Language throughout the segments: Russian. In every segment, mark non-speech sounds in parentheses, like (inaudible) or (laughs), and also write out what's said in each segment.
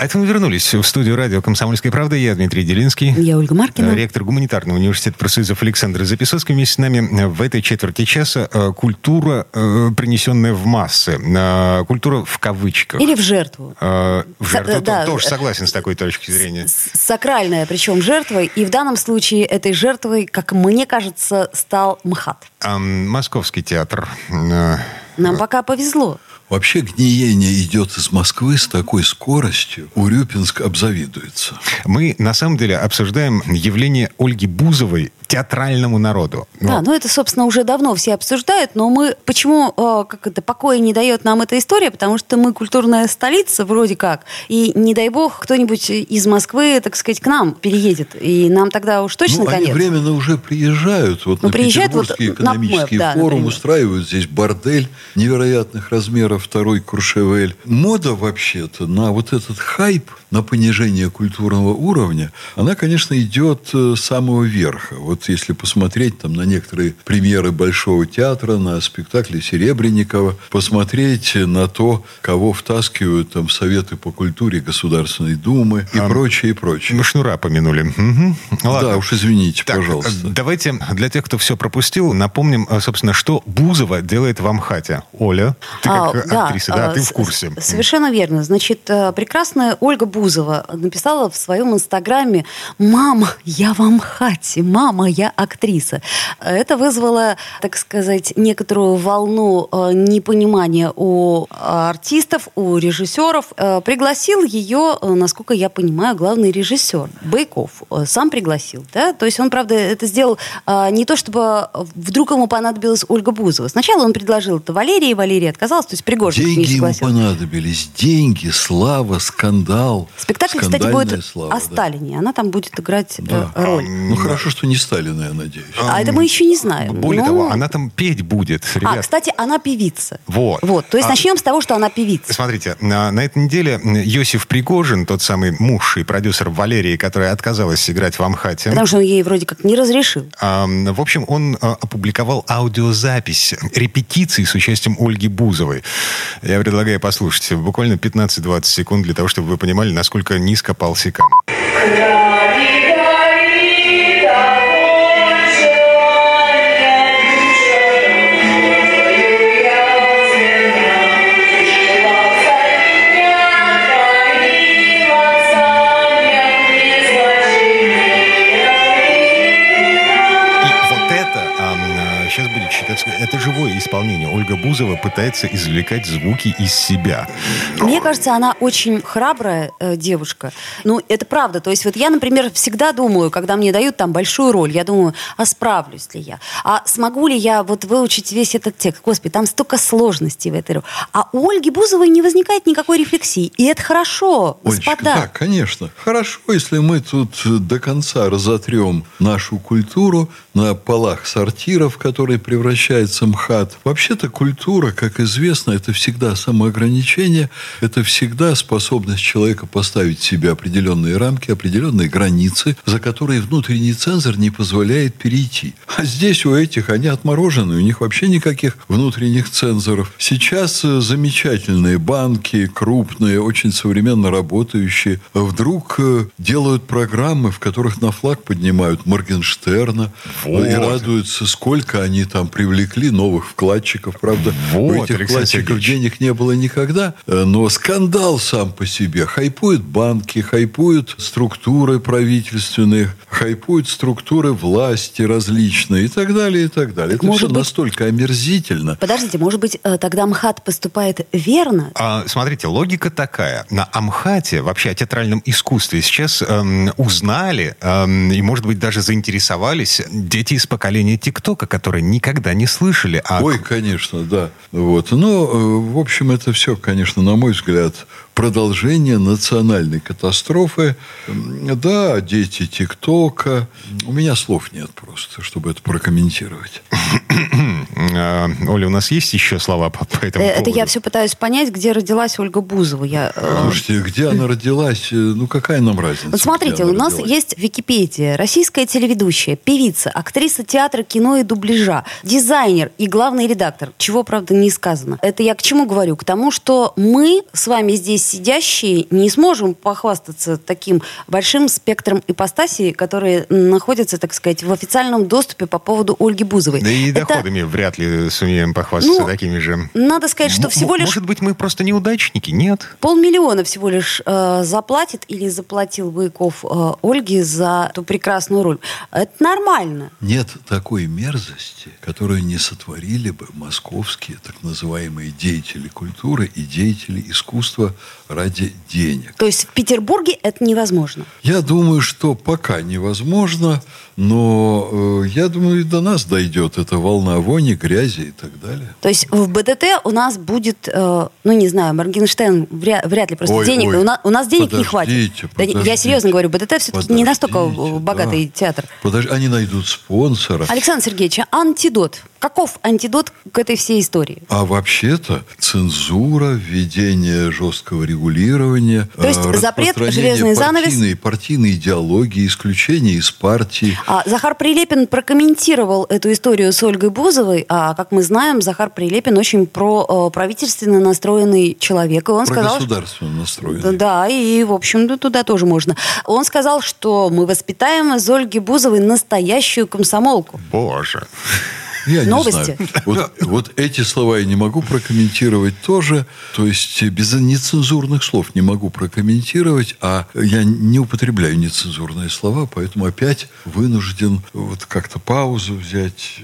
А это мы вернулись в студию радио «Комсомольская правда». Я Дмитрий Делинский. Я Ольга Маркина. Ректор гуманитарного университета профсоюзов Александр Записоцкий. Вместе с нами в этой четверти часа э, культура, э, принесенная в массы. Э, культура в кавычках. Или в жертву. В жертву да. тоже согласен с такой точки зрения. Сакральная, причем жертвой. И в данном случае этой жертвой, как мне кажется, стал МХАТ. Московский театр. Нам пока повезло. Вообще гниение идет из Москвы с такой скоростью. Урюпинск обзавидуется. Мы на самом деле обсуждаем явление Ольги Бузовой театральному народу. Да, вот. ну это, собственно, уже давно все обсуждают, но мы почему, э, как это, покоя не дает нам эта история, потому что мы культурная столица вроде как, и не дай бог кто-нибудь из Москвы, так сказать, к нам переедет, и нам тогда уж точно ну, конец. они временно уже приезжают, вот ну, на приезжают Петербургский вот экономический на, форум, например. устраивают здесь бордель невероятных размеров, второй Куршевель. Мода вообще-то на вот этот хайп, на понижение культурного уровня, она, конечно, идет с самого верха. Вот если посмотреть там на некоторые премьеры Большого театра, на спектакли Серебренникова, посмотреть на то, кого втаскивают там в Советы по культуре Государственной Думы и А, прочее, и прочее. Мы шнура помянули. Угу. Ладно. Да, уж извините, Так, пожалуйста. давайте для тех, кто все пропустил, напомним, собственно, что Бузова делает в Амхате. Оля, ты А, как да, актриса, да, а, ты в курсе. Совершенно верно. Значит, э, прекрасная Ольга Бузова написала в своем инстаграме «Мама, я в Амхате, мама, я актриса». Это вызвало, так сказать, некоторую волну э, непонимания у артистов, у режиссеров. Э, Пригласил ее, э, насколько я понимаю, главный режиссер Байков. Сам пригласил, да? То есть он, правда, это сделал э, не то, чтобы вдруг ему понадобилась Ольга Бузова. Сначала он предложил это Валерии, Валерия отказалась, то есть Пригожин не Деньги ему согласился. понадобились. Деньги, слава, скандал. Спектакль, кстати, будет слава, о да. Сталине. Она там будет играть Да. роль. Ну, хорошо, что не Сталина, я надеюсь. А это мы еще не знаем. Более Ну, того, она там петь будет, А, ребят. кстати, она певица. Вот. Вот. То есть А- начнем с того, что она певица. Смотрите, на, на этой неделе Йосиф Пригожин, тот самый муж и продюсер Валерии, которая отказалась играть в Амхате, Потому что он ей вроде как не разрешил. а, в общем, он а, опубликовал аудиозапись репетиции с участием Ольги Бузовой. Я предлагаю послушать буквально 15-20 секунд для того, чтобы вы понимали, насколько низко пал Сикам. Живое исполнение. Ольга Бузова пытается извлекать звуки из себя. Мне кажется, она очень храбрая э, девушка. Ну, это правда. То есть вот я, например, всегда думаю, когда мне дают там большую роль, я думаю, а справлюсь ли я? А смогу ли я вот выучить весь этот текст? Господи, там столько сложностей в этой роли. А у Ольги Бузовой не возникает никакой рефлексии. И это хорошо, Олечка, господа. да, конечно. Хорошо, если мы тут до конца разотрем нашу культуру на полах сортиров, в которые превращается МХАТ. Вообще-то культура, как известно, это всегда самоограничение, это всегда способность человека поставить себе определенные рамки, определенные границы, за которые внутренний цензор не позволяет перейти. А здесь у этих они отморожены, у них вообще никаких внутренних цензоров. Сейчас э, замечательные банки, крупные, очень современно работающие, вдруг э, делают программы, в которых на флаг поднимают Моргенштерна Вот. и радуются, сколько они там привлекли новых вкладчиков. Правда, у Вот, этих Александр вкладчиков Сергеевич. денег не было никогда, э, но скандал сам по себе. Хайпуют банки, хайпуют структуры правительственные, хайпуют структуры власти различные и так далее, и так далее. Так, Это может все быть- настолько омерзительно. Подождите, может быть, э, тогда МХАТ поступает верно? А, смотрите, логика такая. На Амхате, вообще о театральном искусстве, сейчас эм, узнали эм, и, может быть, даже заинтересовались дети из поколения ТикТока, которые никогда не слышали о Ой, конечно, да. Вот. Но, э, в общем, это все, конечно, на мой взгляд, продолжение национальной катастрофы. Да, дети ТикТока. У меня слов нет просто, чтобы это прокомментировать. А, Оля, у нас есть еще слова по, по этому Э, Это поводу? я все пытаюсь понять, где родилась Ольга Бузова. Я, э, Слушайте, где она родилась? Э, Ну, какая нам разница? Вот смотрите, у нас родилась? есть Википедия, российская телеведущая, певица, актриса театра, кино и дубляжа, дизайнер и главный редактор. Чего, правда, не сказано. Это я к чему говорю? К тому, что мы с вами здесь сидящие не сможем похвастаться таким большим спектром ипостасей, которые находятся, так сказать, в официальном доступе по поводу Ольги Бузовой. Да и Это- доходами вряд ли сумеем похвастаться Ну, такими же. Надо сказать, что М- всего лишь Может быть, мы просто неудачники? Нет. Полмиллиона всего лишь э, заплатит или заплатил Бояков э, Ольге за эту прекрасную роль. Это нормально. Нет такой мерзости, которую не сотворили бы московские так называемые деятели культуры и деятели искусства ради денег. То есть в Петербурге это невозможно. Я думаю, что пока невозможно, но э, я думаю, и до нас дойдет эта волна вони, грязи и так далее. То есть в БДТ у нас будет, э, ну не знаю, Моргенштерн вряд, вряд ли просто Ой, денег. ой, у, нас, у нас денег не подождите, хватит. Да не- я подождите. серьезно говорю, БДТ все-таки не настолько Подождите, э, богатый да. театр. Подожди, они найдут спонсора. Александр Сергеевич, а антидот. Каков антидот к этой всей истории? А вообще-то цензура, введение жесткого регулирования, То есть э, запрет, железный занавес? партийной, партийной идеологии, исключение из партии. А Захар Прилепин прокомментировал эту историю с Ольгой Бузовой. А как мы знаем, Захар Прилепин очень про э, правительственно настроенный человек. И он Про сказал, государственно настроенный. Да, и, в общем, да, туда тоже можно. Он сказал, что мы воспитаем из Ольги Бузовой настоящую комсомолку. Боже. Я не Новости. знаю. Вот, вот эти слова я не могу прокомментировать тоже. То есть без нецензурных слов не могу прокомментировать, а я не употребляю нецензурные слова, поэтому опять вынужден вот как-то паузу взять.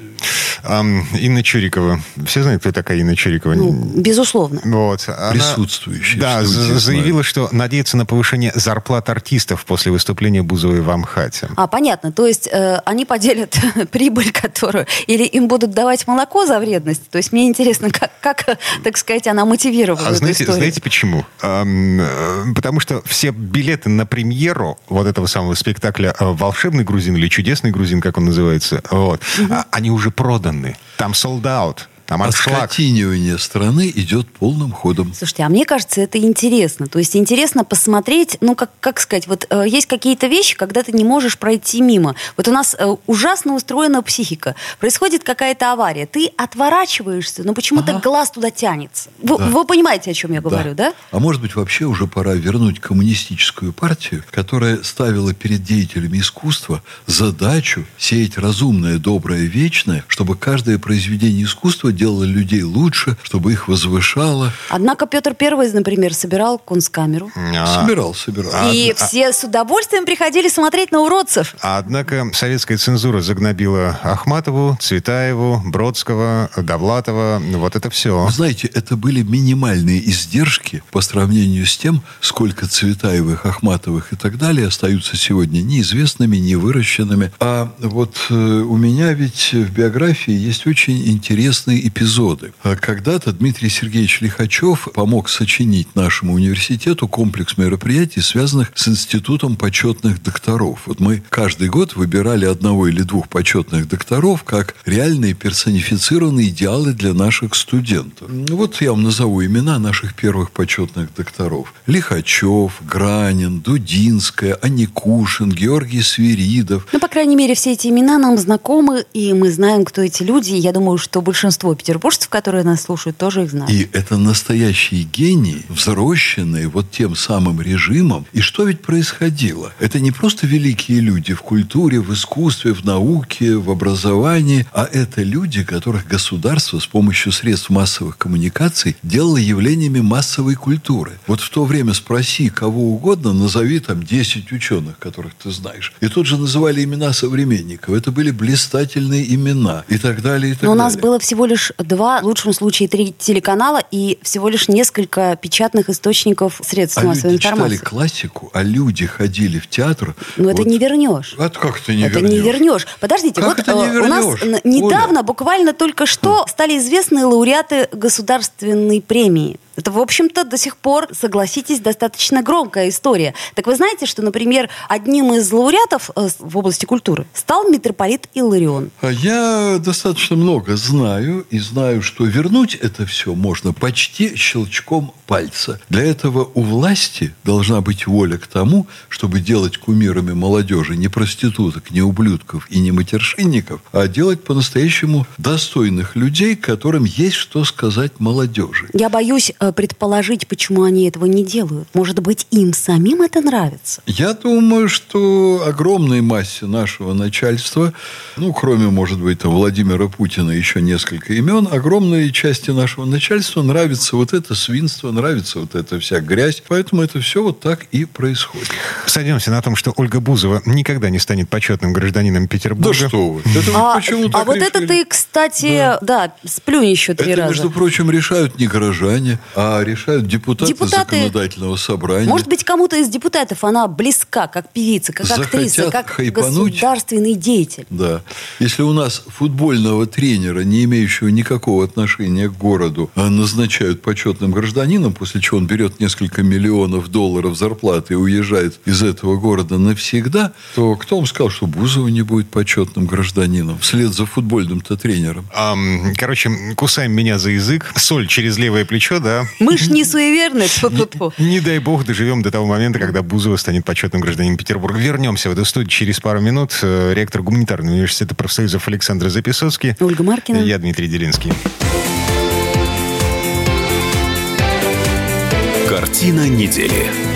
Инна Чурикова. Все знают, кто такая Инна Чурикова? Ну, безусловно. Вот. она- Присутствующие Да, заявила, знают. что надеется на повышение зарплат артистов после выступления Бузовой в Амхате. А, понятно. То есть э, они поделят (laughs) прибыль, которую... Или им будут давать молоко за вредность. То есть мне интересно, как, как так сказать, она мотивировала А эту знаете, историю. знаете почему? Ам, э, потому что все билеты на премьеру вот этого самого спектакля э, «Волшебный грузин» или «Чудесный грузин», как он называется, вот, а- они уже проданы. Там sold out. Там аншлаг. Оскотинивание страны идет полным ходом. Слушайте, а мне кажется, это интересно. То есть интересно посмотреть, ну, как, как сказать, вот э, есть какие-то вещи, когда ты не можешь пройти мимо. Вот у нас э, ужасно устроена психика. Происходит какая-то авария. Ты отворачиваешься, но почему-то глаз туда тянется. Вы, вы понимаете, о чем я говорю, да? А может быть, вообще уже пора вернуть коммунистическую партию, которая ставила перед деятелями искусства задачу сеять разумное, доброе, вечное, чтобы каждое произведение искусства делало людей лучше, чтобы их возвышало. Однако Петр Первый, например, собирал кунсткамеру. А, Собирал, собирал. И все с удовольствием приходили смотреть на уродцев. а Однако советская цензура загнобила Ахматову, Цветаеву, Бродского, Довлатова. Вот это все. Вы знаете, это были минимальные издержки по сравнению с тем, сколько Цветаевых, Ахматовых и так далее остаются сегодня неизвестными, невыращенными. А вот э, у меня ведь в биографии есть очень интересные эпизоды. А Когда-то Дмитрий Сергеевич Лихачев помог сочинить нашему университету комплекс мероприятий, связанных с Институтом почетных докторов. Вот мы каждый год выбирали одного или двух почетных докторов как реальные персонифицированные идеалы для наших студентов. Ну, Вот я вам назову имена наших первых почетных докторов. Лихачев, Гранин, Дудинская, Аникушин, Георгий Свиридов. Ну, по крайней мере, все эти имена нам знакомы, и мы знаем, кто эти люди. Я думаю, что большинство петербуржцев, которые нас слушают, тоже их знают. И это настоящие гении, взросленные вот тем самым режимом. И что ведь происходило? Это не просто великие люди в культуре, в искусстве, в науке, в образовании, а это люди, которых государство с помощью средств массовых коммуникаций делало явлениями массовой культуры. Вот в то время спроси кого угодно, назови там 10 ученых, которых ты знаешь. И тут же называли имена современников. Это были блистательные имена и так далее, и так Но у нас далее. было всего лишь лишь два, в лучшем случае три телеканала и всего лишь несколько печатных источников средств а массовой люди информации. читали классику, а люди ходили в театр. Но это Вот- не вернешь. А как ты не это вернешь? не вернешь. Подождите, Как вот это не э, у нас вернешь, н- недавно, Оля? буквально только что, стали известны лауреаты государственной премии. Это, в общем-то, до сих пор, согласитесь, достаточно громкая история. Так вы знаете, что, например, одним из лауреатов э, в области культуры стал митрополит Илларион. А Я достаточно много знаю и знаю, что вернуть это все можно почти щелчком пальца. Для этого у власти должна быть воля к тому, чтобы делать кумирами молодежи не проституток, не ублюдков и не матершинников, а делать по-настоящему достойных людей, которым есть что сказать молодежи. Я боюсь э, предположить, почему они этого не делают. Может быть, им самим это нравится? Я думаю, что огромной массе нашего начальства, ну, кроме, может быть, там, Владимира Путина, еще несколько имен, огромной части нашего начальства нравится вот это свинство, нравится вот эта вся грязь. Поэтому это все вот так и происходит. Сойдемся на том, что Ольга Бузова никогда не станет почетным гражданином Петербурга. Да что вы. Это вы А, почему а вот это ты, кстати, да, сплюнь еще три Это, раза. между прочим, решают не горожане, а решают депутаты, Депутаты- законодательного собрания. Может быть, кому-то из депутатов она близка, как певица, как актриса, как хайпануть. государственный деятель. Да. Если у нас футбольного тренера, не имеющего никакого отношения к городу, а назначают почетным гражданином, после чего он берет несколько миллионов долларов зарплаты и уезжает из этого города навсегда, то кто вам сказал, что Бузова не будет почетным гражданином вслед за футбольным-то тренером? Ам, короче, кусаем меня за язык. Соль через левое плечо, да. Мы ж не суеверны. Не дай бог доживем до того момента, когда Бузова станет почетным гражданином Петербурга. Вернемся в эту студию через пару минут. Э, Ректор гуманитарного университета профсоюзов Александр Записоцкий. Ольга Маркина. Я Дмитрий Делинский. Картина недели.